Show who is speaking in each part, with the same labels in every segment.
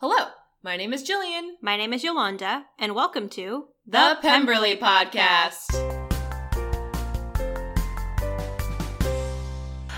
Speaker 1: Hello, my name is Jillian.
Speaker 2: My name is Yolanda, and welcome to
Speaker 1: The Pemberley Podcast.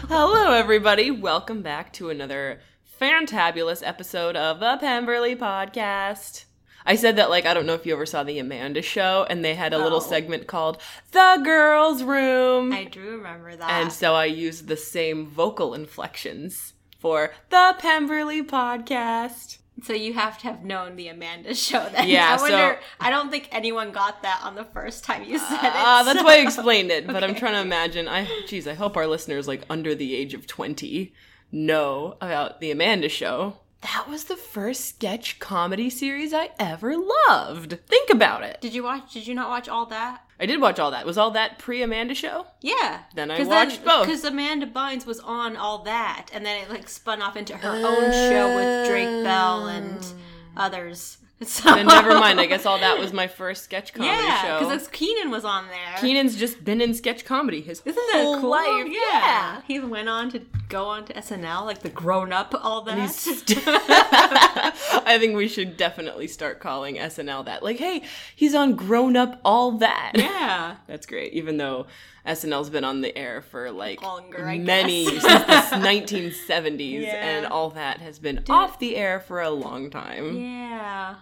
Speaker 1: Hello, everybody. Welcome back to another fantabulous episode of the Pemberley Podcast. I said that like I don't know if you ever saw the Amanda show, and they had a little
Speaker 2: Oh.
Speaker 1: segment called "The Girls' Room,"
Speaker 2: I do remember that.
Speaker 1: and so I used the same vocal inflections for the Pemberley Podcast.
Speaker 2: So you have to have known the Amanda show then.
Speaker 1: Yeah,
Speaker 2: I wonder
Speaker 1: so-
Speaker 2: I don't think anyone got that on the first time you said it.
Speaker 1: Ah, that's
Speaker 2: so-
Speaker 1: why I explained it. But I'm trying to imagine. I, geez, I hope our listeners like under the age of 20 know about the Amanda Show. That was the first sketch comedy series I ever loved. Think about it.
Speaker 2: Did you watch did you not watch all that?
Speaker 1: I did watch all that. Was all that pre Amanda Show?
Speaker 2: Yeah.
Speaker 1: Then I watched both.
Speaker 2: Because Amanda Bynes was on all that, and then it like spun off into her own show with Drake Bell and oh. others. So
Speaker 1: Then never mind. I guess all that was my first sketch comedy
Speaker 2: yeah,
Speaker 1: show.
Speaker 2: because Kenan was on there.
Speaker 1: Kenan's just been in sketch comedy his
Speaker 2: Isn't that
Speaker 1: whole
Speaker 2: cool?
Speaker 1: life.
Speaker 2: Yeah. He went on to go on to SNL, like the grown up, all that.
Speaker 1: St- I think we should definitely start calling SNL that. Like, hey, he's on Grown Up All That.
Speaker 2: yeah.
Speaker 1: That's great. Even though SNL's been on the air for like
Speaker 2: Longer,
Speaker 1: many since the 1970s,
Speaker 2: Yeah.
Speaker 1: and all that has been off the air for a long time.
Speaker 2: Yeah.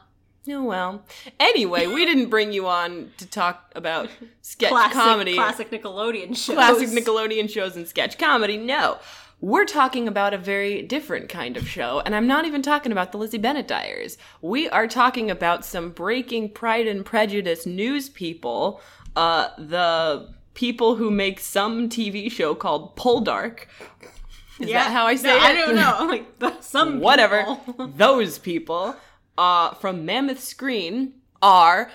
Speaker 1: Oh well. Anyway, we didn't bring you on to talk about sketch
Speaker 2: Classic,
Speaker 1: comedy,
Speaker 2: classic Nickelodeon shows.
Speaker 1: classic Nickelodeon shows and sketch comedy. No. We're talking about a very different kind of show, and I'm not even talking about the Lizzie Bennet Diaries. We are talking about some breaking Pride and Prejudice news people, uh, the people who make some TV show called Poldark. Is that how I say
Speaker 2: no,
Speaker 1: it?
Speaker 2: I don't know. Like the, some
Speaker 1: Whatever. Those people uh, from Mammoth Screen are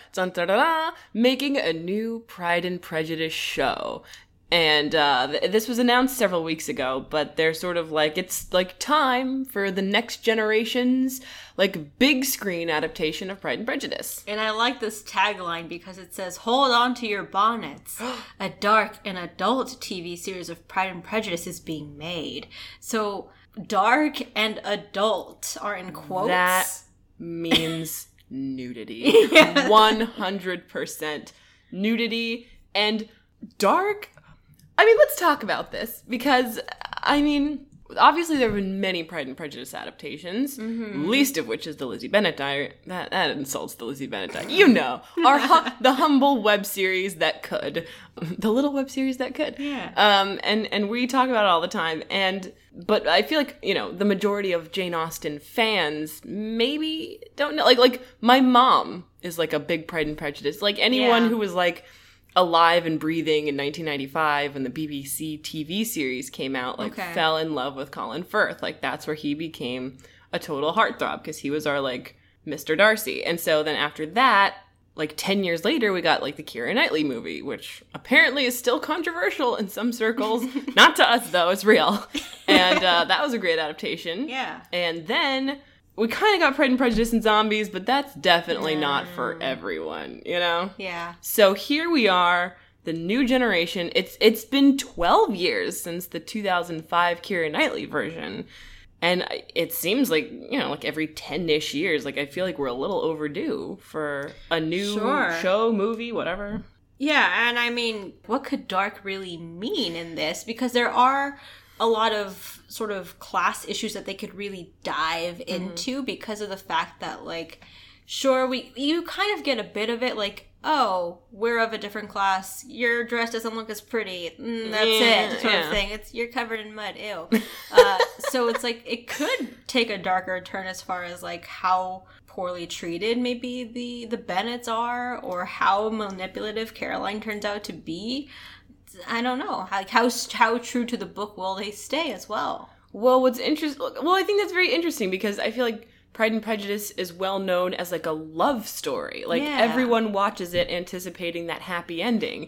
Speaker 1: making a new Pride and Prejudice show. And uh, th- this was announced several weeks ago, but they're sort of like, it's like time for the next generation's like big screen adaptation of Pride and Prejudice.
Speaker 2: And I like this tagline because it says, Hold on to your bonnets. A dark and adult TV series of Pride and Prejudice is being made. So, dark and adult are in quotes.
Speaker 1: That means nudity. 100% nudity and dark. I mean, let's talk about this because, I mean, obviously there have been many Pride and Prejudice adaptations, least of which is the Lizzie Bennet diary. That, that insults the Lizzie Bennet diary. You know, our hu- the humble web series that could. The little web series that could.
Speaker 2: Yeah.
Speaker 1: Um, and, and we talk about it all the time. And, but I feel like, you know, the majority of Jane Austen fans maybe don't know. Like, like my mom is like a big Pride and Prejudice. Like anyone
Speaker 2: Yeah.
Speaker 1: who was like alive and breathing in 1995 when the BBC TV series came out, like
Speaker 2: Okay.
Speaker 1: fell in love with Colin Firth. Like that's where he became a total heartthrob because he was our like Mr. Darcy. And so then after that, like 10 years later, we got like the Keira Knightley movie, which apparently is still controversial in some circles. Not to us though, it's real. And uh, that was a great adaptation.
Speaker 2: Yeah.
Speaker 1: And then we kind of got Pride and Prejudice and Zombies, but that's definitely not for everyone, you know?
Speaker 2: Yeah.
Speaker 1: So here we are, the new generation. It's it's been 12 years since the 2005 Keira Knightley version. And it seems like, you know, like every 10-ish years, like I feel like we're a little overdue for a new
Speaker 2: Sure.
Speaker 1: show, movie, whatever.
Speaker 2: Yeah, and I mean, what could dark really mean in this? Because there are a lot of sort of class issues that they could really dive into because of the fact that like sure we you kind of get a bit of it like oh we're of a different class. Your dress doesn't look as pretty. Mm, that's
Speaker 1: Yeah,
Speaker 2: it sort
Speaker 1: yeah.
Speaker 2: of thing. It's you're covered in mud. Ew. Uh, so it's like it could take a darker turn as far as like how poorly treated maybe the the Bennets are or how manipulative Caroline turns out to be I don't know like how how true to the book will they stay as well
Speaker 1: Well, what's interesting? Well, I think that's very interesting because I feel like Pride and Prejudice is well known as like a love story. Like
Speaker 2: Yeah.
Speaker 1: everyone watches it anticipating that happy ending.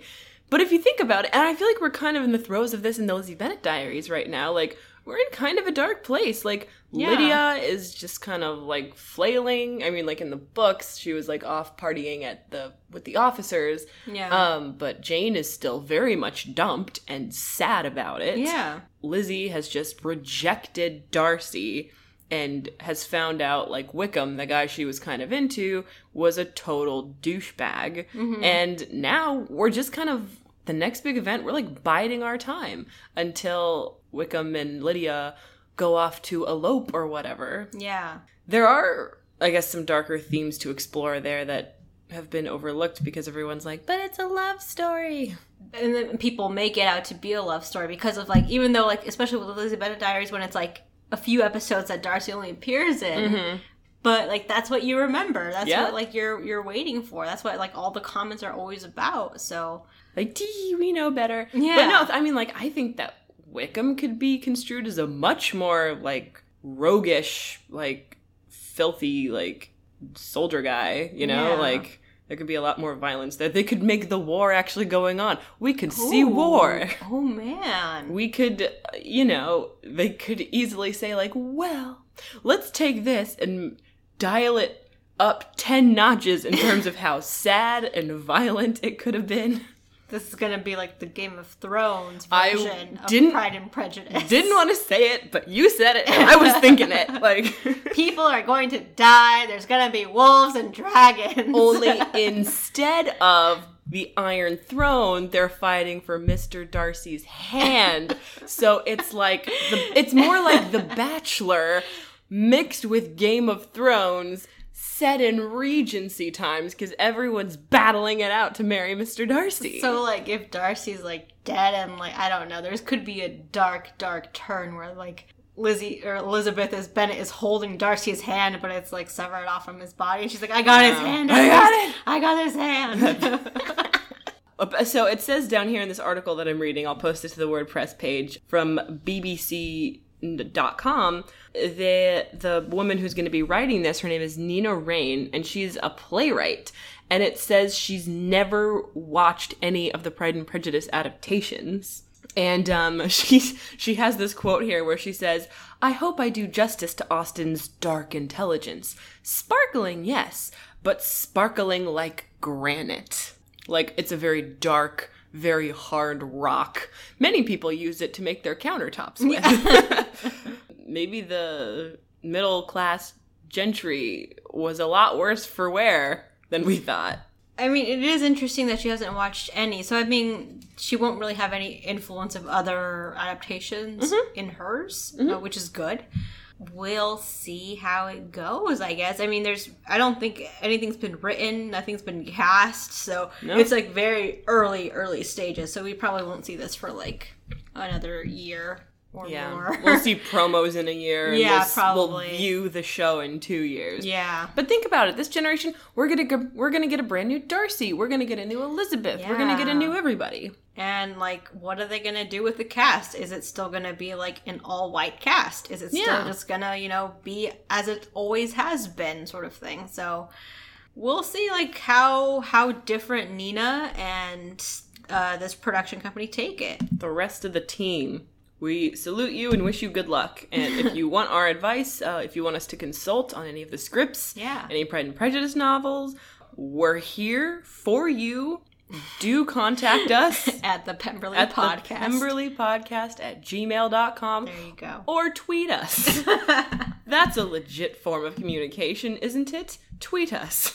Speaker 1: But if you think about it, and I feel like we're kind of in the throes of this in the Lizzie Bennet diaries right now, like we're in kind of a dark place. Like
Speaker 2: Yeah.
Speaker 1: Lydia is just kind of like flailing. I mean, like in the books, she was like off partying at the with the officers.
Speaker 2: Yeah.
Speaker 1: Um, but Jane is still very much dumped and sad about it.
Speaker 2: yeah
Speaker 1: Lizzie has just rejected Darcy and has found out like Wickham, the guy she was kind of into, was a total douchebag. And now we're just kind of the next big event, we're like biding our time until Wickham and Lydia go off to elope or whatever.
Speaker 2: Yeah.
Speaker 1: There are, I guess, some darker themes to explore there that have been overlooked because everyone's like, but it's a love story.
Speaker 2: and then people make it out to be a love story because of like even though like especially with Elizabeth Diaries when it's like a few episodes that Darcy only appears in. Mm-hmm. But like that's what you remember. That's
Speaker 1: Yeah.
Speaker 2: what like you're you're waiting for. That's what like all the comments are always about. So
Speaker 1: Like, we know better.
Speaker 2: Yeah.
Speaker 1: But no, I mean, like, I think that Wickham could be construed as a much more, like, roguish, like, filthy, like, soldier guy, you know?
Speaker 2: Yeah.
Speaker 1: Like, there could be a lot more violence there. They could make the war actually going on. We could see war.
Speaker 2: Oh man.
Speaker 1: We could, uh, you know, they could easily say, like, well, let's take this and dial it up 10 notches in terms of how sad and violent it could have been.
Speaker 2: This is gonna be like the Game of Thrones version of
Speaker 1: didn't-
Speaker 2: Pride and Prejudice.
Speaker 1: Didn't want to say it, but you said it, and I was thinking it. Like,
Speaker 2: People are going to die. There's gonna be wolves and dragons.
Speaker 1: only instead of the Iron Throne, they're fighting for Mr. Darcy's hand. So it's like the, it's more like The Bachelor mixed with Game of Thrones. Set in Regency times because everyone's battling it out to marry Mr. Darcy.
Speaker 2: So like if Darcy's like dead and like I don't know, there's could be a dark, dark turn where like Lizzie or Elizabeth is Bennet is holding Darcy's hand, but it's like severed off from his body, and she's like, "I got his hand,
Speaker 1: I got it."
Speaker 2: I got his hand."
Speaker 1: So it says down here in this article that I'm reading, I'll post it to the WordPress page from BBC.com. The the woman who's going to be writing this, her name is Nina Raine, and she's a playwright. And it says she's never watched any of the Pride and Prejudice adaptations. And um, she's she has this quote here where she says, "I hope I do justice to Austen's dark intelligence. Sparkling, yes, but sparkling like granite. Like it's a very dark, very hard rock. Many people use it to make their countertops with. Maybe the middle class gentry was a lot worse for wear than we thought.
Speaker 2: I mean, it is interesting that she hasn't watched any. So I mean, she won't really have any influence of other adaptations in hers, uh, which is good. We'll see how it goes, I guess. I mean, there's I don't think anything's been written, nothing's been cast, so
Speaker 1: No.
Speaker 2: it's like very early early stages. So we probably won't see this for like another year or
Speaker 1: Yeah,
Speaker 2: more.
Speaker 1: we'll see promos in a year. And
Speaker 2: Yeah,
Speaker 1: we'll, s- We'll view the show in two years.
Speaker 2: yeah.
Speaker 1: But think about it. This generation, we're gonna go, we're gonna get a brand new Darcy. We're gonna get a new Elizabeth. We're gonna get a new everybody.
Speaker 2: And like, what are they gonna do with the cast? Is it still gonna be like an all white cast? Is it still
Speaker 1: Yeah.
Speaker 2: just gonna, you know, be as it always has been, sort of thing? So we'll see like how how different Nina and uh, this production company take it.
Speaker 1: The rest of the team, we salute you and wish you good luck. And if you want our advice, uh, if you want us to consult on any of the scripts,
Speaker 2: Yeah.
Speaker 1: any Pride and Prejudice novels, we're here for you. Do contact us
Speaker 2: At the Pemberley
Speaker 1: at
Speaker 2: podcast.
Speaker 1: the Pemberley Podcast at gmail.com.
Speaker 2: there you go.
Speaker 1: or tweet us. That's a legit form of communication, isn't it? Tweet us.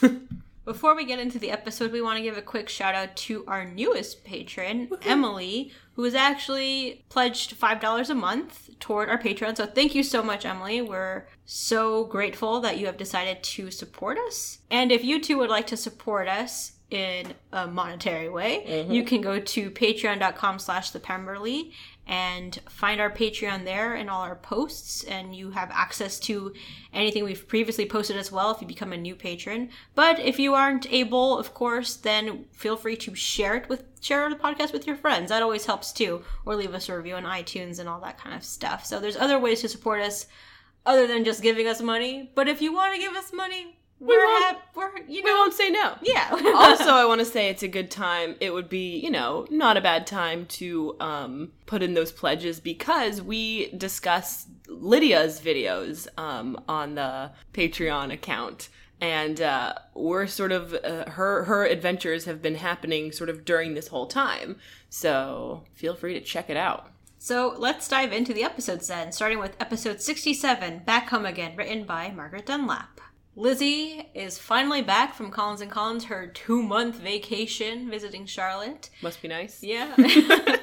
Speaker 2: Before we get into the episode, we want to give a quick shout out to our newest patron, Emily, who has actually pledged $5 a month toward our Patreon. So thank you so much, Emily. We're so grateful that you have decided to support us. And if you too would like to support us in a monetary way, you mm-hmm. can go to patreon.com slash the Pemberley and find our Patreon there and all our posts, and you have access to anything we've previously posted as well if you become a new patron. But if you aren't able, of course, then feel free to share it with share the podcast with your friends. That always helps too, or leave us a review on iTunes and all that kind of stuff. So there's other ways to support us other than just giving us money. But if you want to give us money, we're
Speaker 1: won't-
Speaker 2: hap- we're you
Speaker 1: we won't say no.
Speaker 2: yeah.
Speaker 1: also, I want to say it's a good time. It would be, you know, not a bad time to um, put in those pledges because we discuss Lydia's videos um, on the Patreon account. And uh, we're sort of uh, her her adventures have been happening sort of during this whole time. So feel free to check it out.
Speaker 2: So let's dive into the episodes then, starting with episode 67, Back Home Again, written by Margaret Dunlap. Lizzie is finally back from Collins and Collins, her two month vacation visiting Charlotte.
Speaker 1: Must be nice.
Speaker 2: Yeah.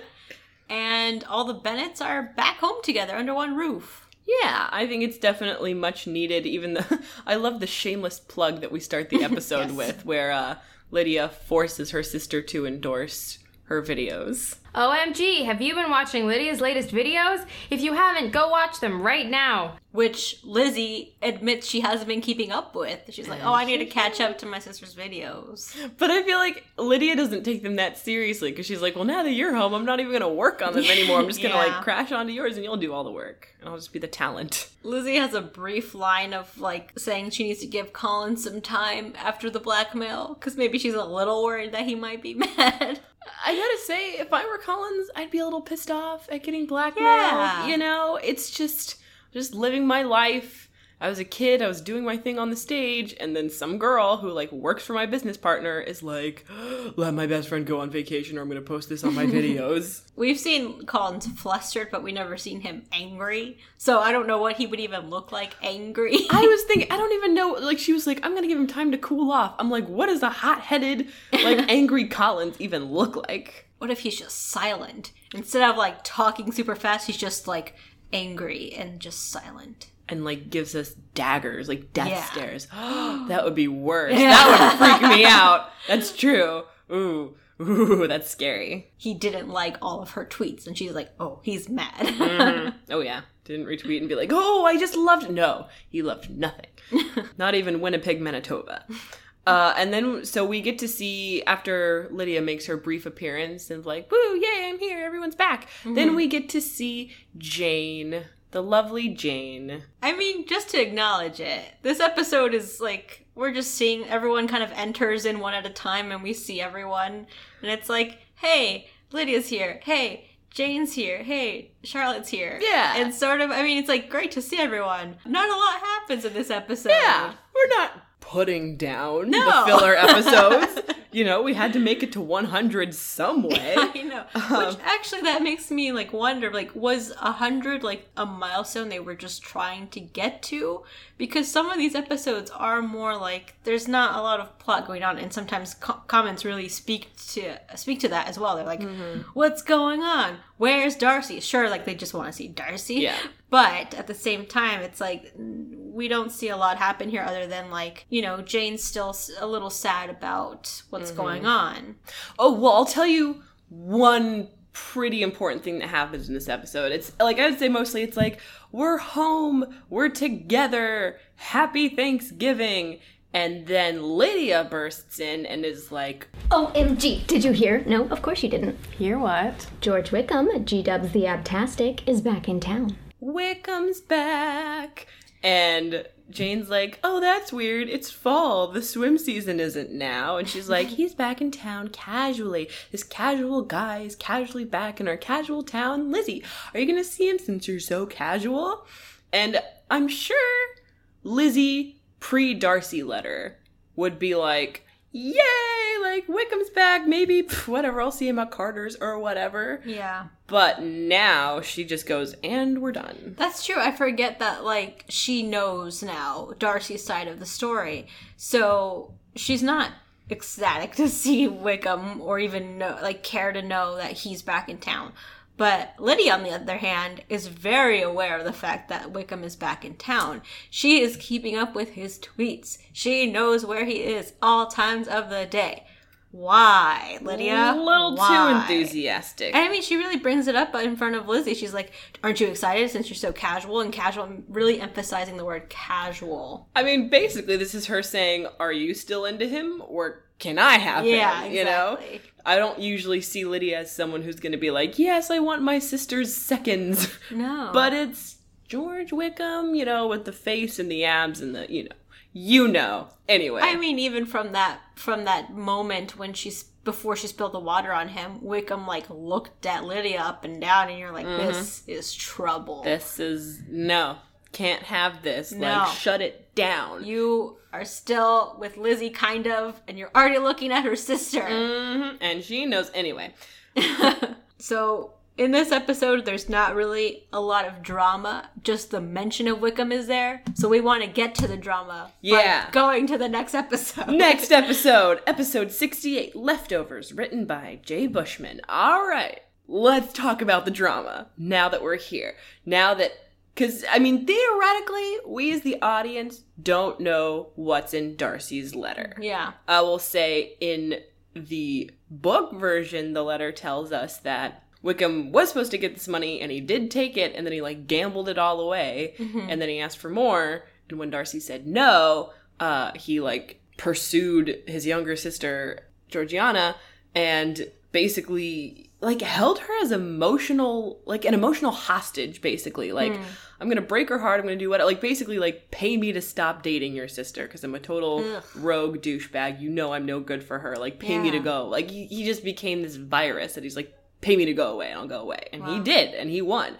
Speaker 2: and all the Bennets are back home together under one roof.
Speaker 1: Yeah, I think it's definitely much needed. Even the, I love the shameless plug that we start the episode
Speaker 2: Yes.
Speaker 1: with, where uh, Lydia forces her sister to endorse her videos.
Speaker 3: OMG, have you been watching Lydia's latest videos? If you haven't, go watch them right now.
Speaker 2: Which Lizzie admits she hasn't been keeping up with. She's like, oh, I need to catch up to my sister's videos.
Speaker 1: But I feel like Lydia doesn't take them that seriously because she's like, well, now that you're home, I'm not even going to work on them anymore. I'm just going to
Speaker 2: Yeah.
Speaker 1: like crash onto yours and you'll do all the work. And I'll just be the talent.
Speaker 2: Lizzie has a brief line of like saying she needs to give Colin some time after the blackmail because maybe she's a little worried that he might be mad.
Speaker 1: I gotta say, if I were Collins, I'd be a little pissed off at getting blackmailed.
Speaker 2: Yeah.
Speaker 1: You know, it's just just living my life. I was a kid, I was doing my thing on the stage, and then some girl who like works for my business partner is like, "Let my best friend go on vacation, or I'm gonna post this on my videos."
Speaker 2: We've seen Collins flustered, but we've never seen him angry. So I don't know what he would even look like angry.
Speaker 1: I was thinking, I don't even know. Like she was like, "I'm gonna give him time to cool off." I'm like, what does a hot-headed, like angry Collins even look like?
Speaker 2: what if he's just silent? Instead of like talking super fast, he's just like angry and just silent.
Speaker 1: And like gives us daggers, like death
Speaker 2: Yeah.
Speaker 1: stares. that would be worse.
Speaker 2: Yeah.
Speaker 1: That would freak me out. That's true. Ooh, ooh, that's scary.
Speaker 2: He didn't like all of her tweets, and she's like, oh, he's mad.
Speaker 1: Mhm. oh yeah, didn't retweet and be like, oh, I just loved. No, he loved nothing. Not even Winnipeg, Manitoba. Uh, and then, so we get to see after Lydia makes her brief appearance and like, woo, yay, I'm here, everyone's back. Then we get to see Jane, the lovely Jane.
Speaker 2: I mean, just to acknowledge it, this episode is like we're just seeing everyone kind of enters in one at a time, and we see everyone, and it's like, hey, Lydia's here. Hey, Jane's here. Hey, Charlotte's here.
Speaker 1: Yeah.
Speaker 2: and sort of. I mean, it's like great to see everyone. Not a lot happens in this episode.
Speaker 1: Yeah, we're not putting down
Speaker 2: No.
Speaker 1: the filler episodes. you know, we had to make it to 100 some way.
Speaker 2: I know.
Speaker 1: Um,
Speaker 2: Which actually that makes me like wonder like was a hundred like a milestone they were just trying to get to? Because some of these episodes are more like there's not a lot of plot going on, and sometimes co- comments really speak to speak to that as well. They're like,
Speaker 1: Mm-hmm.
Speaker 2: "What's going on? Where's Darcy?" Sure, like they just want to see Darcy.
Speaker 1: Yeah.
Speaker 2: But at the same time, it's like we don't see a lot happen here other than like you know Jane's still a little sad about what's
Speaker 1: Mm-hmm.
Speaker 2: going on.
Speaker 1: Oh, well, I'll tell you one pretty important thing that happens in this episode. It's like I would say mostly it's like we're home, we're together, happy Thanksgiving. And then Lydia bursts in and is like,
Speaker 4: OMG, did you hear? No, of course you didn't.
Speaker 3: Hear what?
Speaker 4: George Wickham, G Dubs the Abtastic, is back in town.
Speaker 1: Wickham's back. And Jane's like, oh, that's weird. It's fall. The swim season isn't now. And she's like, he's back in town casually. This casual guy is casually back in our casual town. Lizzie, are you going to see him since you're so casual? And I'm sure Lizzie, pre Darcy letter, would be like, yay, like Wickham's back. Maybe, pff, whatever. I'll see him at Carter's or whatever.
Speaker 2: Yeah.
Speaker 1: But now she just goes, and we're done.
Speaker 2: That's true. I forget that like she knows now Darcy's side of the story. So she's not ecstatic to see Wickham or even know like care to know that he's back in town. But Lydia, on the other hand, is very aware of the fact that Wickham is back in town. She is keeping up with his tweets. She knows where he is all times of the day. Why, Lydia?
Speaker 1: A little
Speaker 2: Why?
Speaker 1: too enthusiastic.
Speaker 2: And I mean, she really brings it up in front of Lizzie. She's like, "Aren't you excited since you're so casual?" And casual, really emphasizing the word casual.
Speaker 1: I mean, basically, this is her saying, "Are you still into him, or can I have
Speaker 2: Yeah,
Speaker 1: him?" You know,
Speaker 2: exactly.
Speaker 1: I don't usually see Lydia as someone who's going to be like, "Yes, I want my sister's seconds,"
Speaker 2: No,
Speaker 1: but it's George Wickham, you know, with the face and the abs and the, you know, you know. Anyway,
Speaker 2: I mean, even from that from that moment when she's before she spilled the water on him, Wickham like looked at Lydia up and down, and you're like, mm-hmm. "This is trouble."
Speaker 1: this is no, can't have this.
Speaker 2: No.
Speaker 1: Like, shut it down.
Speaker 2: you are still with Lizzie, kind of, and you're already looking at her sister.
Speaker 1: hmm And she knows anyway.
Speaker 2: so in this episode, there's not really a lot of drama. Just the mention of Wickham is there. So we want to get to the drama.
Speaker 1: Yeah.
Speaker 2: going to the next episode.
Speaker 1: Next episode, episode 68, Leftovers, written by Jay Bushman. All right, let's talk about the drama now that we're here. Now that, because, I mean, theoretically, we as the audience don't know what's in Darcy's letter.
Speaker 2: Yeah.
Speaker 1: I will say in the book version, the letter tells us that Wickham was supposed to get this money and he did take it and then he like gambled it all away and then he asked for more. And when Darcy said no, uh, he like pursued his younger sister, Georgiana, and basically like held her as emotional, like an emotional hostage, basically. Like, I'm gonna break her heart, I'm gonna do what, like, basically, like, pay me to stop dating your sister because I'm a total
Speaker 2: Ugh.
Speaker 1: rogue douchebag. You know I'm no good for her. Like, pay me to go. Like, he, he just became this virus that he's like, pay me to go away and I'll go away. And he did, and he won.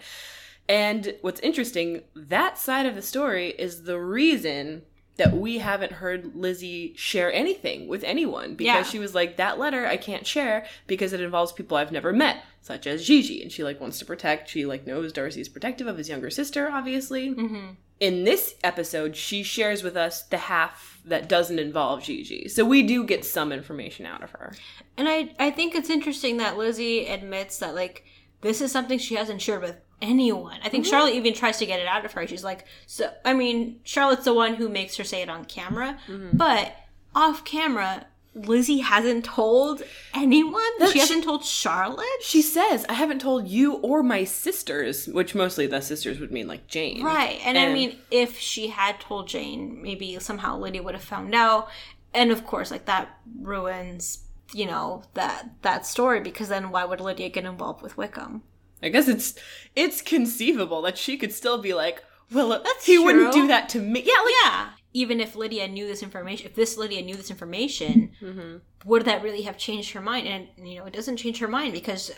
Speaker 1: And what's interesting, that side of the story is the reason that we haven't heard Lizzie share anything with anyone because
Speaker 2: Yeah.
Speaker 1: she was like, that letter I can't share because it involves people I've never met, such as Gigi. And she like wants to protect, she like knows Darcy's protective of his younger sister, obviously.
Speaker 2: Mm-hmm.
Speaker 1: In this episode, she shares with us the half that doesn't involve Gigi. So we do get some information out of her.
Speaker 2: And I I think it's interesting that Lizzie admits that like this is something she hasn't shared with anyone. I think Charlotte even tries to get it out of her. She's like, so I mean, Charlotte's the one who makes her say it on camera, but off camera, Lizzie hasn't told anyone.
Speaker 1: That-
Speaker 2: she hasn't told Charlotte.
Speaker 1: She says, I haven't told you or my sisters, which mostly the sisters would mean like Jane.
Speaker 2: Right. And, I mean, if she had told Jane, maybe somehow Lydia would have found out. And of course, like that ruins, you know, that that story because then why would Lydia get involved with Wickham?
Speaker 1: I guess it's it's conceivable that she could still be like, well,
Speaker 2: That's
Speaker 1: he wouldn't do that to me. Yeah, like
Speaker 2: yeah. Even if Lydia knew this information, if this Lydia knew this information,
Speaker 1: Mm-hmm.
Speaker 2: would that really have changed her mind? And you know, it doesn't change her mind because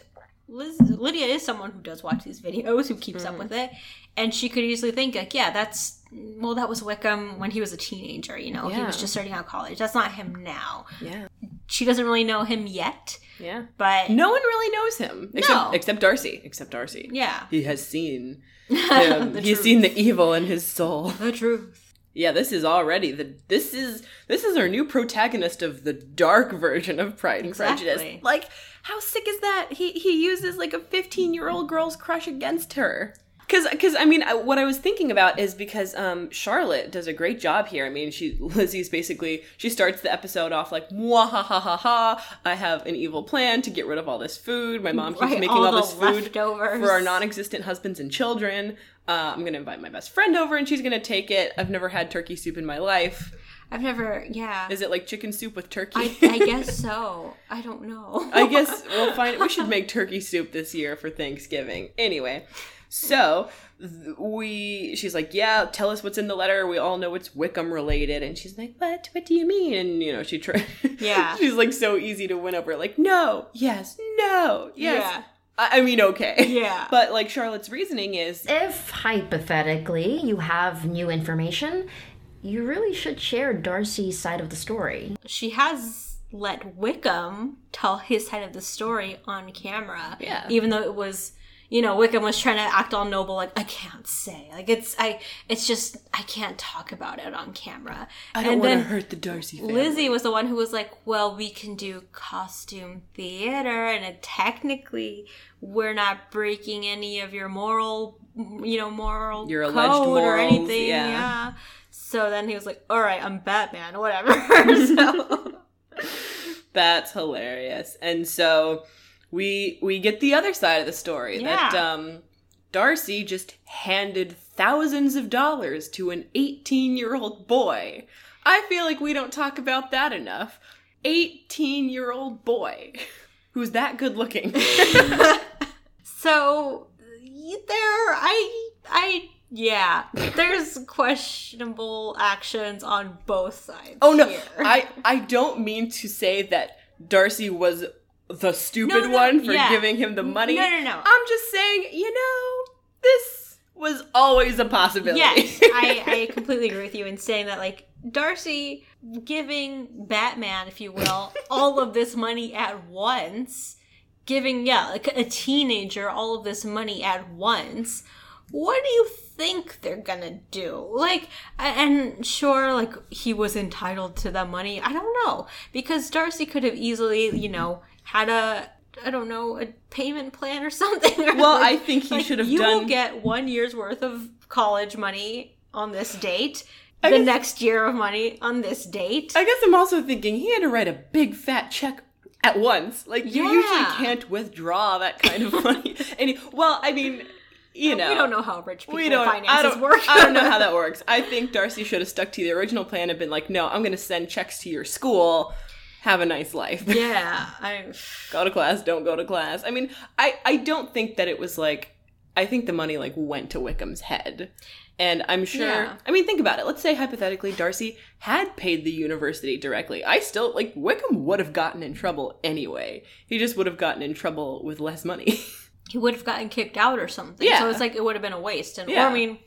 Speaker 2: Liz, Lydia is someone who does watch these videos, who keeps
Speaker 1: Mm-hmm.
Speaker 2: up with it, and she could easily think like, yeah, that's well, that was Wickham when he was a teenager. You know, he was just starting out college. That's not him now.
Speaker 1: yeah,
Speaker 2: She doesn't really know him yet,
Speaker 1: yeah.
Speaker 2: but
Speaker 1: No one really knows him except
Speaker 2: No.
Speaker 1: except Darcy. Except Darcy.
Speaker 2: yeah,
Speaker 1: He has seen him. He's
Speaker 2: truth.
Speaker 1: seen the evil in his soul.
Speaker 2: the truth.
Speaker 1: Yeah, this is already the this is this is our new protagonist of the dark version of Pride and Prejudice. Like, how sick is that? He he uses like a 15-year-old girl's crush against her. Cuz cuz I mean, I, what I was thinking about is because um Charlotte does a great job here. I mean, she Lizzie's basically she starts the episode off like, "Mwah ha ha ha ha, I have an evil plan to get rid of all this food. My mom keeps
Speaker 2: Right,
Speaker 1: making
Speaker 2: all
Speaker 1: all, this food
Speaker 2: leftovers."
Speaker 1: for our non-existent husbands and children. Uh, I'm gonna invite my best friend over, and she's gonna take it. I've never had turkey soup in my life.
Speaker 2: I've never, yeah.
Speaker 1: Is it like chicken soup with turkey?
Speaker 2: I, I guess so. I don't know.
Speaker 1: I guess we'll find. We should make turkey soup this year for Thanksgiving. Anyway, so we. She's like, "Yeah, tell us what's in the letter. We all know it's Wickham related." And she's like, "What? What do you mean?" And you know, she try.
Speaker 2: Yeah.
Speaker 1: she's like so easy to win over. Like, no, yes, no, yes.
Speaker 2: Yeah.
Speaker 1: I, I mean, okay.
Speaker 2: Yeah.
Speaker 1: But like Charlotte's reasoning is,
Speaker 4: If hypothetically you have new information, you really should share Darcy's side of the story.
Speaker 2: she has let Wickham tell his side of the story on camera.
Speaker 1: Yeah.
Speaker 2: Even though it was, you know, Wickham was trying to act all noble, like I can't say, like it's I, it's just I can't talk about it on camera.
Speaker 1: I don't
Speaker 2: and
Speaker 1: want to hurt the Darcy family.
Speaker 2: Lizzie was the one who was like, "Well, we can do costume theater, and it, technically, we're not breaking any of your moral, you know, moral
Speaker 1: Your
Speaker 2: code
Speaker 1: alleged
Speaker 2: or anything."
Speaker 1: yeah.
Speaker 2: Yeah. So then he was like, "All right, I'm Batman, whatever." so
Speaker 1: That's hilarious. And so we we get the other side of the story that um Darcy just handed thousands of dollars to an 18-year-old boy. I feel like we don't talk about that enough. 18-year-old boy who's that good looking.
Speaker 2: so there, I, I. Yeah, there's questionable actions on both sides.
Speaker 1: oh no.
Speaker 2: here.
Speaker 1: I I don't mean to say that Darcy was the stupid
Speaker 2: No, no,
Speaker 1: one for
Speaker 2: yeah.
Speaker 1: giving him the money.
Speaker 2: No, no, no.
Speaker 1: I'm just saying, you know, this was always a possibility.
Speaker 2: Yes, I, I completely agree with you in saying that, like, Darcy giving Batman, if you will, all of this money at once giving yeah like a teenager all of this money at once what do you think they're gonna do like and sure like he was entitled to the money i don't know because darcy could have easily you know had a i don't know a payment plan or something or
Speaker 1: Well,
Speaker 2: like-
Speaker 1: I think he
Speaker 2: like,
Speaker 1: should have
Speaker 2: you
Speaker 1: done-
Speaker 2: will get one year's worth of college money on this date
Speaker 1: I
Speaker 2: the
Speaker 1: guess-
Speaker 2: next year of money on this date
Speaker 1: I guess I'm also thinking he had to write a big fat check at once. Like you usually can't withdraw that kind of money. and he- well, I mean, you know,
Speaker 2: we don't know how rich people
Speaker 1: we don't.
Speaker 2: finances
Speaker 1: I don't.
Speaker 2: work
Speaker 1: I don't know how that works. I think Darcy should have stuck to the original plan and been like, "No, I'm going to send checks to your school. Have a nice life.
Speaker 2: yeah i
Speaker 1: go to class. Don't go to class." I mean, I I don't think that it was like. I think the money like went to Wickham's head. And I'm sure
Speaker 2: Yeah.
Speaker 1: I mean think about it. Let's say hypothetically Darcy had paid the university directly. I still like Wickham would have gotten in trouble anyway. He just would have gotten in trouble with less money.
Speaker 2: he would have gotten kicked out or something.
Speaker 1: Yeah.
Speaker 2: So it's like it would have been a waste. And
Speaker 1: Yeah.
Speaker 2: or I mean,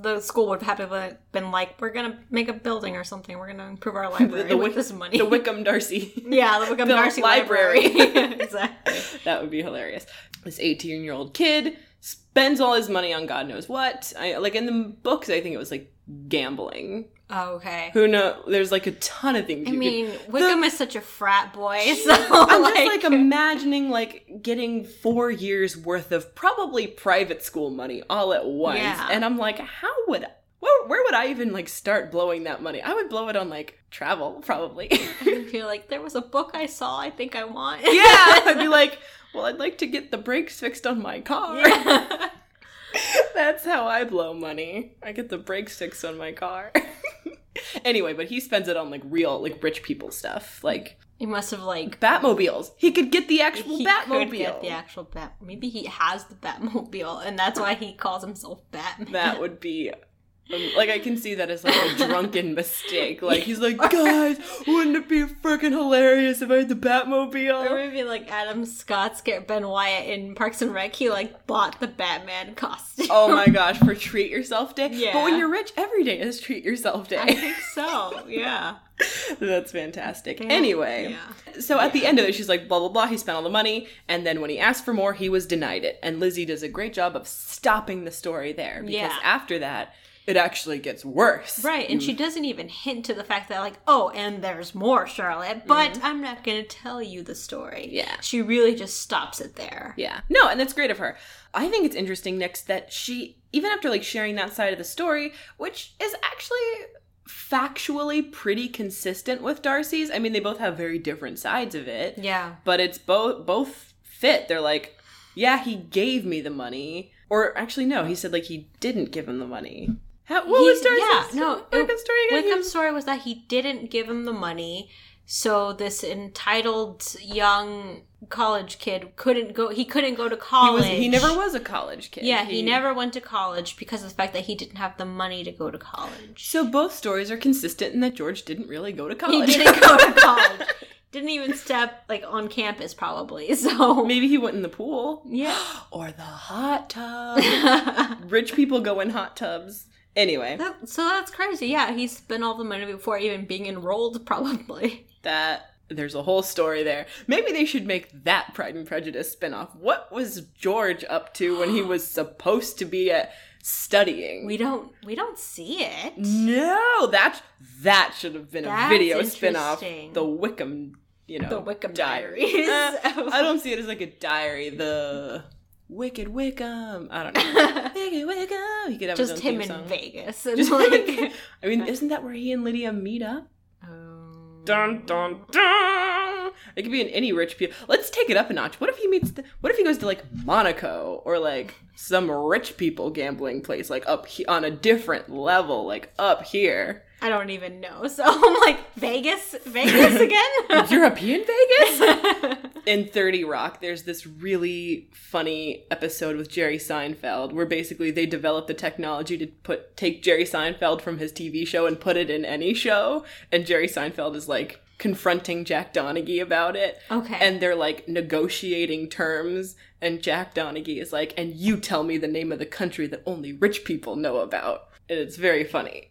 Speaker 2: the school would have have been like, "We're gonna make a building or something. We're gonna improve our library
Speaker 1: the
Speaker 2: with
Speaker 1: Wick-
Speaker 2: this money."
Speaker 1: the Wickham Darcy.
Speaker 2: yeah, the Wickham Darcy
Speaker 1: library.
Speaker 2: Library. exactly.
Speaker 1: that would be hilarious. This 18 year old kid spends all his money on God knows what. I like in the books. I think it was like gambling.
Speaker 2: Oh, okay.
Speaker 1: Who know? There's like a ton of things.
Speaker 2: I mean,
Speaker 1: could,
Speaker 2: Wickham is such a frat boy, so
Speaker 1: I'm just like imagining like getting four years worth of probably private school money all at once,
Speaker 2: Yeah.
Speaker 1: and I'm like, how would where, where would I even like start blowing that money? I would blow it on like travel probably.
Speaker 2: I feel like there was a book I saw. I think I want.
Speaker 1: yeah, I'd be like, well, I'd like to get the brakes fixed on my car.
Speaker 2: Yeah.
Speaker 1: That's how I blow money. I get the brakes fixed on my car. anyway, but he spends it on like real, like rich people stuff, like
Speaker 2: he must have like
Speaker 1: Batmobiles. He could get the actual
Speaker 2: he
Speaker 1: Batmobile.
Speaker 2: could get the actual Bat. Maybe he has the Batmobile, and that's why he calls himself Batman.
Speaker 1: that would be. Um, like I can see that as like a drunken mistake. Like he's like, guys, wouldn't it be freaking hilarious if I had the Batmobile?
Speaker 2: Or maybe like Adam Scott scared Ben Wyatt in Parks and Rec. He like bought the Batman costume.
Speaker 1: Oh my gosh, for treat yourself day.
Speaker 2: Yeah.
Speaker 1: But when you're rich, every day is treat yourself Day.
Speaker 2: I think so. Yeah.
Speaker 1: That's fantastic. Anyway,
Speaker 2: Yeah.
Speaker 1: so at the end of it, she's like, blah, blah, blah. He spent all the money. And then when he asked for more, he was denied it. And Lizzie does a great job of stopping the story there. Because
Speaker 2: Yeah.
Speaker 1: after that, it actually gets worse.
Speaker 2: Right, and mm. she doesn't even hint to the fact that, like, oh, and there's more, Charlotte, but mm-hmm. I'm not going to tell you the story.
Speaker 1: Yeah.
Speaker 2: She really just stops it there.
Speaker 1: Yeah. No, and that's great of her. I think it's interesting next that she, even after like sharing that side of the story, which is actually factually pretty consistent with Darcy's. I mean, they both have very different sides of it.
Speaker 2: Yeah.
Speaker 1: but it's both both fit. They're like, yeah, he gave me the money, or actually, no, he said like he didn't give him the money. How, what was
Speaker 2: He's-
Speaker 1: Darcy's
Speaker 2: yeah, no,
Speaker 1: Wickham's story again?
Speaker 2: Wickham's story was that he didn't give him the money, so this entitled young college kid couldn't go. He couldn't go to
Speaker 1: He,
Speaker 2: college.
Speaker 1: was, he never was a college kid.
Speaker 2: Yeah, he, never went to college because of the fact that he didn't have the money to go to college.
Speaker 1: So both stories are consistent in that George didn't really go to college.
Speaker 2: He didn't go to college. Didn't even step like on campus, probably. So
Speaker 1: Maybe he went in the pool.
Speaker 2: yeah.
Speaker 1: Or the hot tub. Rich people go in hot tubs. Anyway,
Speaker 2: That, so that's crazy. Yeah, he spent all the money before even being enrolled, probably.
Speaker 1: that there's a whole story there. Maybe they should make that Pride and Prejudice spinoff. What was George up to when he was supposed to be at studying?
Speaker 2: We don't we don't see it.
Speaker 1: no, that that should have been a video spinoff. The Wickham, you know,
Speaker 2: The Wickham
Speaker 1: diary.
Speaker 2: Diaries.
Speaker 1: Uh, I don't see it as like a diary. The Wicked Wickham. I don't know. Wicked Wickham. He could have
Speaker 2: Just him in
Speaker 1: song.
Speaker 2: Vegas. And
Speaker 1: Just
Speaker 2: like
Speaker 1: I mean, isn't that where he and Lydia meet up?
Speaker 2: Um,
Speaker 1: Dun dun dun. It could be in any rich people. Let's take it up a notch. What if he meets? The, what if he goes to like Monaco or like some rich people gambling place, like up he, on a different level, like up here,
Speaker 2: I don't even know. So I'm like Vegas, Vegas again.
Speaker 1: European Vegas. in 30 Rock, there's this really funny episode with Jerry Seinfeld where basically they develop the technology to put take Jerry Seinfeld from his TV show and put it in any show, and Jerry Seinfeld is like confronting Jack Donaghy about it.
Speaker 2: Okay.
Speaker 1: And they're like negotiating terms, and Jack Donaghy is like, "And you tell me the name of the country that only rich people know about." And it's very funny.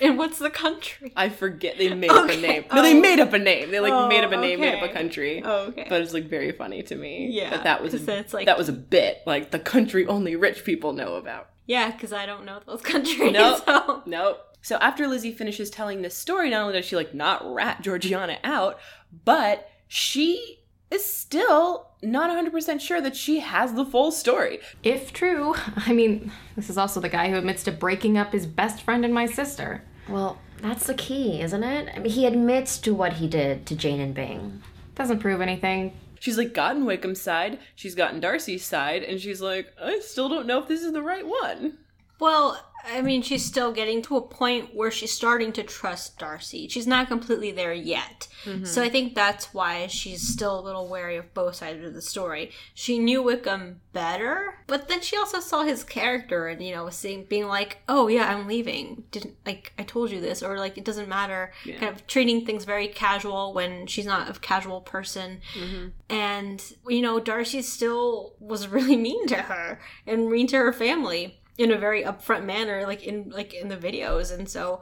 Speaker 2: And what's the country?
Speaker 1: I forget they made up a name. No, they
Speaker 2: Oh.
Speaker 1: made up a name. They like
Speaker 2: Oh,
Speaker 1: made up a oh, name, made up a country.
Speaker 2: Oh, okay.
Speaker 1: But it's like very funny to me.
Speaker 2: Yeah,
Speaker 1: that that was a,
Speaker 2: like-
Speaker 1: that was a bit like the country only rich people know about.
Speaker 2: yeah, because I don't know those countries.
Speaker 1: Nope.
Speaker 2: So.
Speaker 1: Nope. So after Lizzie finishes telling this story, not only does she like not rat Georgiana out, but she is still not 100% sure that she has the full story.
Speaker 3: If true, I mean, this is also the guy who admits to breaking up his best friend and my sister.
Speaker 4: Well, that's the key, isn't it? I mean, he admits to what he did to Jane and Bing.
Speaker 3: Doesn't prove anything.
Speaker 1: She's like gotten Wickham's side, she's gotten Darcy's side, and she's like, I still don't know if this is the right one.
Speaker 2: Well, I mean, she's still getting to a point where she's starting to trust Darcy. She's not completely there yet. Mm-hmm. So I think that's why she's still a little wary of both sides of the story. She knew Wickham better, but then she also saw his character and, you know, seeing, being like, oh, yeah, I'm leaving. Didn't, like, I told you this. Or, like, it doesn't matter. Kind of treating things very casual when she's not a casual person. Mm-hmm. And, you know, Darcy still was really mean to her and mean to her family in a very upfront manner like in like in the videos and so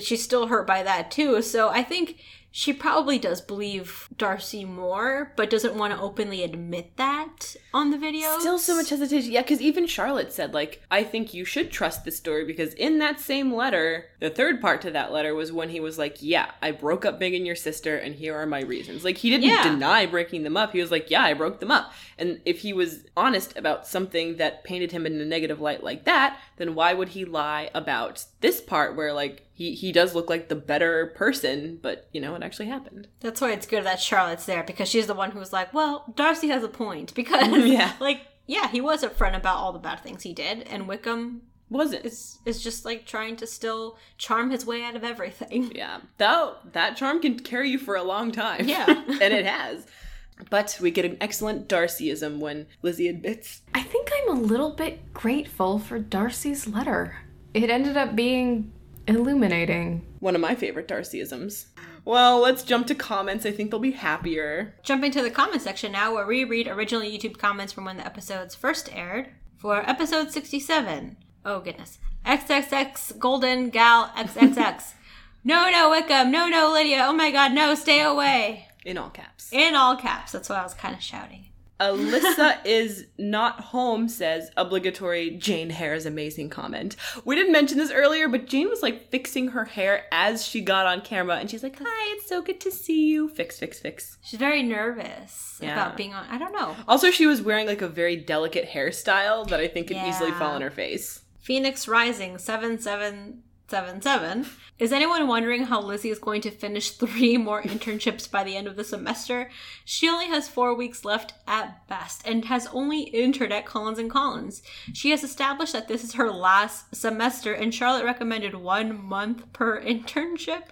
Speaker 2: she's still hurt by that too. So i think she probably does believe darcy more but doesn't want to openly admit that on the video.
Speaker 1: Still so much hesitation. Yeah, because even Charlotte said, like, I think you should trust this story because in that same letter, the third part to that letter was when he was like, Yeah, I broke up Bing and your sister, and here are my reasons. Like, he didn't
Speaker 2: Yeah.
Speaker 1: deny breaking them up. He was like, Yeah, I broke them up. And if he was honest about something that painted him in a negative light like that, then why would he lie about this part where, like, he, he does look like the better person, but, you know, actually happened.
Speaker 2: that's why it's good that charlotte's there because she's the one who's like well darcy has a point because
Speaker 1: Yeah.
Speaker 2: like yeah he was upfront about all the bad things he did and wickham
Speaker 1: Wasn't.
Speaker 2: is is just like trying to still charm his way out of everything
Speaker 1: Yeah, that that charm can carry you for a long time.
Speaker 2: Yeah.
Speaker 1: and it has. But we get an excellent Darcyism when Lizzie admits.
Speaker 3: I think I'm a little bit grateful for Darcy's letter. It ended up being illuminating.
Speaker 1: One of my favorite Darcyisms. Well, let's jump to comments. I think they'll be happier.
Speaker 2: Jumping to the comment section now, where we read original YouTube comments from when the episodes first aired. For episode 67. Oh, goodness. XXX Golden Gal XXX. no, no, Wickham. No, no, Lydia. Oh my god, no, stay away.
Speaker 1: In all caps.
Speaker 2: In all caps. That's what I was kind of shouting.
Speaker 1: Alyssa is not home says obligatory Jane hair's amazing comment. We didn't mention this earlier, but Jane was like fixing her hair as she got on camera and she's like, Hi, it's so good to see you. Fix, fix, fix.
Speaker 2: She's very nervous
Speaker 1: Yeah.
Speaker 2: about being on. I don't know.
Speaker 1: Also, she was wearing like a very delicate hairstyle that I think could easily fall on her face.
Speaker 2: Phoenix Rising 7777. Is anyone wondering how Lizzie is going to finish three more internships by the end of the semester? She only has four weeks left at best and has only interned at Collins and Collins. She has established that this is her last semester, and Charlotte recommended one month per internship.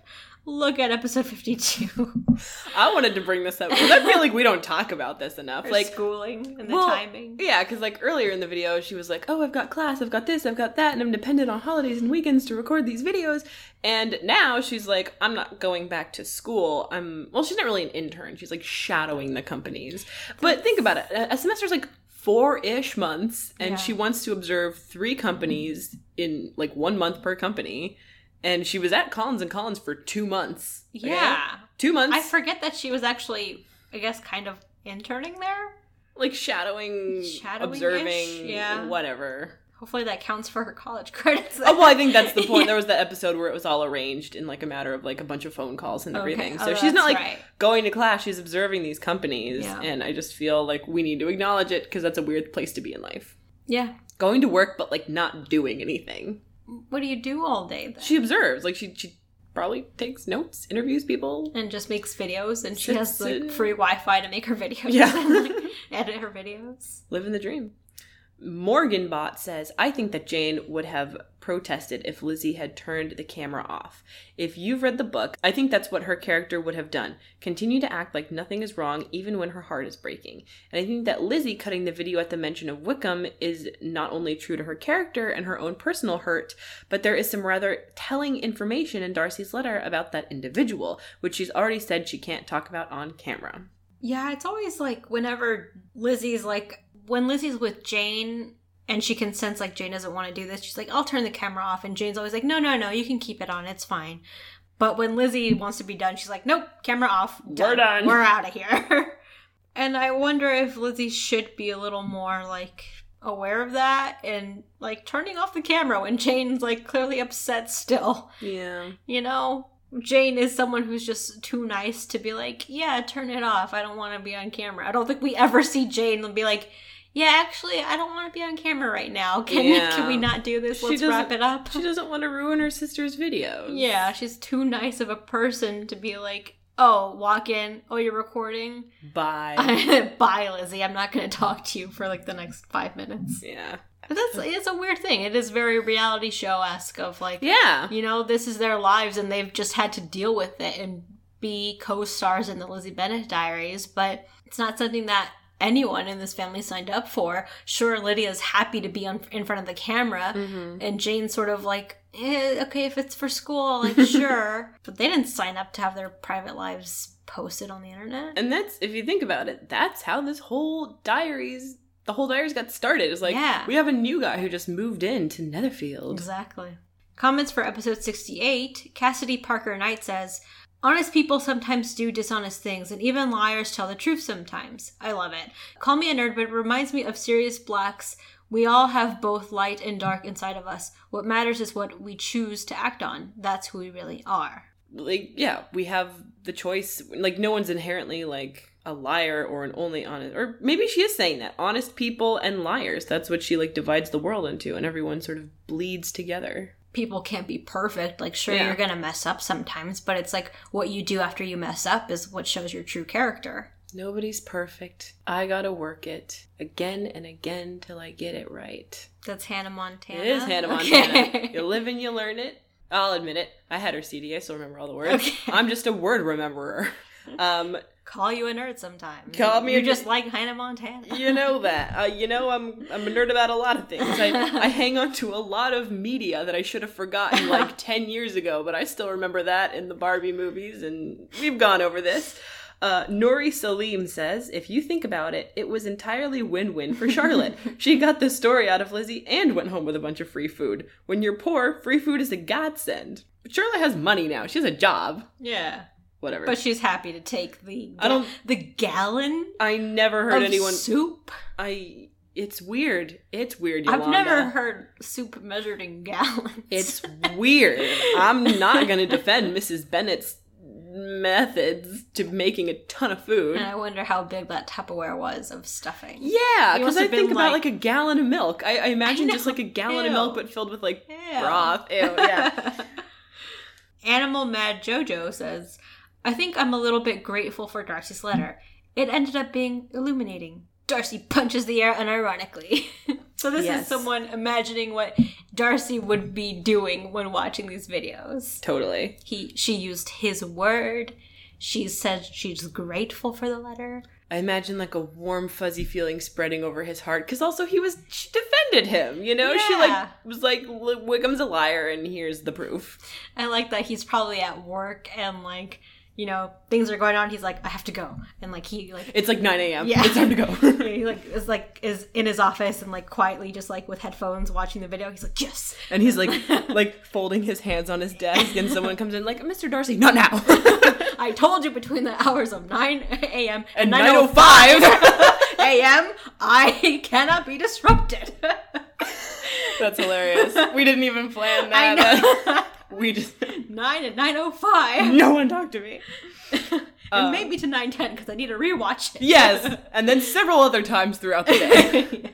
Speaker 2: Look at episode 52.
Speaker 1: I wanted to bring this up because I feel like we don't talk about this enough.
Speaker 2: like
Speaker 1: Like,
Speaker 2: schooling and the
Speaker 1: well,
Speaker 2: timing.
Speaker 1: Yeah, because like earlier in the video, she was like, "Oh, I've got class, I've got this, I've got that, and I'm dependent on holidays and weekends to record these videos." And now she's like, "I'm not going back to school. I'm well, she's not really an intern. She's like shadowing the companies. But think about it: a a semester's like four-ish months, and
Speaker 2: Yeah.
Speaker 1: she wants to observe three companies in like one month per company." And she was at Collins and Collins for two months. okay?
Speaker 2: Yeah.
Speaker 1: two months.
Speaker 2: I forget that she was actually, I guess, kind of interning there.
Speaker 1: like shadowing,
Speaker 2: Shadowing-ish?
Speaker 1: observing,
Speaker 2: Yeah.
Speaker 1: whatever.
Speaker 2: Hopefully that counts for her college credits.
Speaker 1: Oh well, I think that's the point.
Speaker 2: Yeah.
Speaker 1: There was that episode where it was all arranged in like a matter of like a bunch of phone calls and
Speaker 2: Okay.
Speaker 1: everything.
Speaker 2: Oh,
Speaker 1: So she's not like
Speaker 2: right.
Speaker 1: going to class; she's observing these companies,
Speaker 2: Yeah.
Speaker 1: and I just feel like we need to acknowledge it because that's a weird place to be in life.
Speaker 2: Yeah.
Speaker 1: Going to work, but like not doing anything.
Speaker 2: What do you do all day then?
Speaker 1: She observes, like she she probably takes notes, interviews people.
Speaker 2: and just makes videos, and she has like free Wi-Fi to make her videos.
Speaker 1: Yeah.
Speaker 2: and, like, edit her videos.
Speaker 1: living the dream. Morganbot says, I think that Jane would have protested if Lizzie had turned the camera off. If you've read the book, I think that's what her character would have done. Continue to act like nothing is wrong even when her heart is breaking. And I think that Lizzie cutting the video at the mention of Wickham is not only true to her character and her own personal hurt, but there is some rather telling information in Darcy's letter about that individual, which she's already said she can't talk about on camera.
Speaker 2: Yeah, it's always like whenever Lizzie's like when Lizzie's with Jane, and she can sense like Jane doesn't want to do this. She's like, I'll turn the camera off. And Jane's always like, no, no, no, you can keep it on. It's fine. But when Lizzie wants to be done, she's like, nope, camera off.
Speaker 1: We're done.
Speaker 2: We're out of here. and I wonder if Lizzie should be a little more like aware of that and like turning off the camera when Jane's like clearly upset still.
Speaker 1: Yeah.
Speaker 2: You know? Jane is someone who's just too nice to be like, yeah, turn it off. I don't want to be on camera. I don't think we ever see Jane and be like, yeah, actually, I don't want to be on camera right now. Can
Speaker 1: Yeah.
Speaker 2: can we not do this? Let's wrap it up.
Speaker 1: She doesn't want to ruin her sister's videos.
Speaker 2: Yeah, she's too nice of a person to be like, oh, walk in. Oh, you're recording.
Speaker 1: Bye.
Speaker 2: Bye, Lizzie. I'm not going to talk to you for like the next five minutes.
Speaker 1: yeah.
Speaker 2: But that's it's a weird thing. It is very reality show esque of like,
Speaker 1: Yeah.
Speaker 2: you know, this is their lives and they've just had to deal with it and be co-stars in the Lizzie Bennet Diaries. But it's not something that anyone in this family signed up for. Sure, Lydia's happy to be on, in front of the camera,
Speaker 1: Mm-hmm.
Speaker 2: and Jane's sort of like, eh, okay, if it's for school, like sure. But they didn't sign up to have their private lives posted on the internet.
Speaker 1: And that's if you think about it, that's how this whole diaries the whole diaries got started. It's like
Speaker 2: Yeah.
Speaker 1: we have a new guy who just moved in to Netherfield.
Speaker 2: Exactly. Comments for episode 68. Cassidy Parker Knight says, Honest people sometimes do dishonest things, and even liars tell the truth sometimes. I love it. Call me a nerd, but it reminds me of Sirius Black's We all have both light and dark inside of us. What matters is what we choose to act on. That's who we really are.
Speaker 1: Like, yeah, we have the choice. Like, no one's inherently like a liar or an only honest, or maybe she is saying that honest people and liars. That's what she like divides the world into, and everyone sort of bleeds together.
Speaker 2: People can't be perfect. Like, sure,
Speaker 1: Yeah.
Speaker 2: you're gonna mess up sometimes, but it's like what you do after you mess up is what shows your true character.
Speaker 1: Nobody's perfect. I gotta work it again and again till I get it right.
Speaker 2: That's Hannah Montana.
Speaker 1: It is Hannah
Speaker 2: Okay.
Speaker 1: Montana. you live and you learn it. I'll admit it. I had her CD. I still remember all the words.
Speaker 2: Okay.
Speaker 1: I'm just a word rememberer. Um,
Speaker 2: Call you a nerd sometimes.
Speaker 1: Call me
Speaker 2: You're
Speaker 1: a-
Speaker 2: just like Hannah Montana.
Speaker 1: you know that. Uh, you know I'm I'm a nerd about a lot of things. I, I hang on to a lot of media that I should have forgotten like 10 years ago, but I still remember that in the Barbie movies, and we've gone over this. Uh, Nori Salim says, if you think about it, it was entirely win win for Charlotte. she got the story out of Lizzie and went home with a bunch of free food. When you're poor, free food is a godsend. But Charlotte has money now. She has a job.
Speaker 2: Yeah.
Speaker 1: Whatever.
Speaker 2: But she's happy to take the
Speaker 1: I don't-
Speaker 2: the gallon
Speaker 1: I never heard
Speaker 2: of
Speaker 1: anyone.
Speaker 2: soup.
Speaker 1: I. It's weird. It's weird. Yolanda.
Speaker 2: I've never heard soup measured in gallons.
Speaker 1: It's weird. I'm not going to defend Mrs. Bennet's methods to making a ton of food.
Speaker 2: and I wonder how big that Tupperware was of stuffing.
Speaker 1: Yeah, because I think about
Speaker 2: like-
Speaker 1: like a gallon of milk. I, I imagine
Speaker 2: I
Speaker 1: just like a gallon
Speaker 2: Ew.
Speaker 1: of milk, but filled with like
Speaker 2: Ew.
Speaker 1: broth. Ew, yeah.
Speaker 2: Animal Mad Jojo says, I think I'm a little bit grateful for Darcy's letter. It ended up being illuminating. Darcy punches the air unironically. so this
Speaker 1: Yes.
Speaker 2: is someone imagining what Darcy would be doing when watching these videos.
Speaker 1: totally.
Speaker 2: He she used his word. She said she's grateful for the letter.
Speaker 1: I imagine like a warm, fuzzy feeling spreading over his heart. Because also he was she defended him. You know, she like was like Wickham's a liar, and here's the proof.
Speaker 2: I like that he's probably at work and like, you know, things are going on. He's like, I have to go. And like he like
Speaker 1: It's like 9 a.m.
Speaker 2: Yeah.
Speaker 1: It's time to go.
Speaker 2: he like is like is in his office and like quietly just like with headphones watching the video. He's like, Yes.
Speaker 1: And he's like, like folding his hands on his desk, and someone comes in like, "Mr. Darcy, not now."
Speaker 2: I told you between the hours of 9 a.m.
Speaker 1: and
Speaker 2: and
Speaker 1: 9:05.
Speaker 2: 9:05 a.m. I cannot be disrupted.
Speaker 1: That's hilarious. We didn't even plan
Speaker 2: I
Speaker 1: that. We just
Speaker 2: 9 at 9:05.
Speaker 1: no one talked to me.
Speaker 2: and
Speaker 1: Uh,
Speaker 2: maybe to 9:10 because I need to rewatch it.
Speaker 1: Yes, and then several other times throughout the day.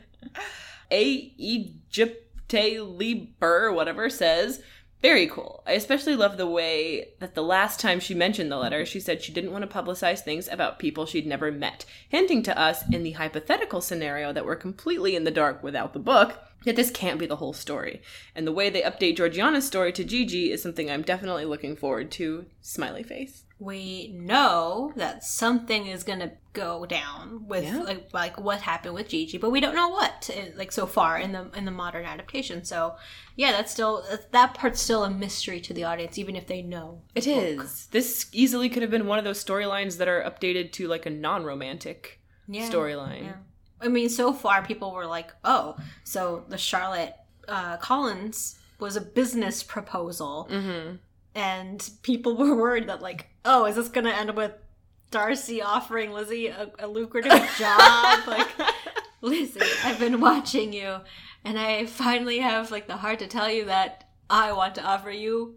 Speaker 1: A Egypte Liber, whatever, says, Very cool. I especially love the way that the last time she mentioned the letter, she said she didn't want to publicize things about people she'd never met, hinting to us in the hypothetical scenario that we're completely in the dark without the book that this can't be the whole story. And the way they update Georgiana's story to Gigi is something I'm definitely looking forward to. Smiley face.
Speaker 2: we know that something is gonna go down with
Speaker 1: Yeah.
Speaker 2: like like what happened with Gigi, but we don't know what eh, like so far in the in the modern adaptation. So yeah, that's still that part's still a mystery to the audience, even if they know
Speaker 1: It is. This easily could have been one of those storylines that are updated to like a non romantic
Speaker 2: yeah.
Speaker 1: storyline.
Speaker 2: Yeah. I mean, so far people were like, "Oh, so the Charlotte uh, Collins was a business proposal,"
Speaker 1: Mm-hmm.
Speaker 2: and people were worried that like, "Oh, is this gonna end up with Darcy offering Lizzie a, a lucrative job?" like, Lizzie, I've been watching you, and I finally have like the heart to tell you that I want to offer you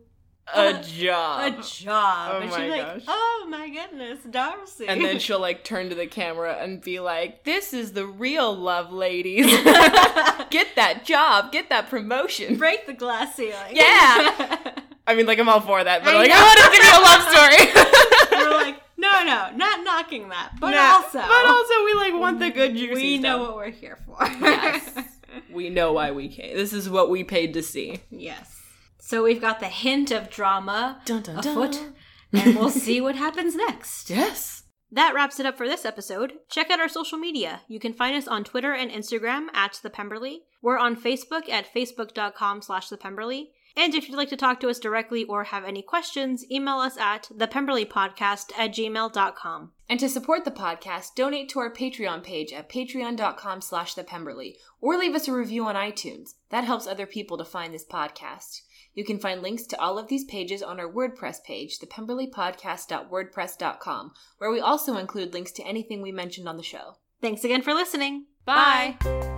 Speaker 1: A job.
Speaker 2: a
Speaker 1: job.
Speaker 2: job.
Speaker 1: Oh
Speaker 2: and
Speaker 1: my
Speaker 2: she's like,
Speaker 1: gosh.
Speaker 2: "Oh my goodness, Darcy!"
Speaker 1: and then she'll like turn to the camera and be like, "This is the real love, ladies. get that job, get that promotion."
Speaker 2: break the glass ceiling.
Speaker 1: Yeah. I mean, like I'm all for that, but
Speaker 2: I
Speaker 1: like
Speaker 2: know.
Speaker 1: I want it to be a love story.
Speaker 2: We're like, no, no, not knocking that, but
Speaker 1: Nah,
Speaker 2: also,
Speaker 1: but also we like want the good juicy
Speaker 2: we know
Speaker 1: stuff.
Speaker 2: what we're here for.
Speaker 1: Yes. we know why we came. This is what we paid to see.
Speaker 2: yes. So we've got the hint of drama
Speaker 1: Dun, dun,
Speaker 2: afoot, and we'll see what happens next.
Speaker 1: Yes.
Speaker 2: That wraps it up for this episode. Check out our social media. You can find us on Twitter and Instagram at The Pemberley. We're on Facebook at facebook.com slash The Pemberley. And if you'd like to talk to us directly or have any questions, email us at thepemberleypodcast at gmail.com.
Speaker 1: And to support the podcast, donate to our Patreon page at patreon.com slash thepemberley, or leave us a review on iTunes. That helps other people to find this podcast. You can find links to all of these pages on our WordPress page, thepemberleypodcast.wordpress.com, where we also include links to anything we mentioned on the show.
Speaker 2: Thanks again for listening.
Speaker 1: Bye.
Speaker 2: Bye.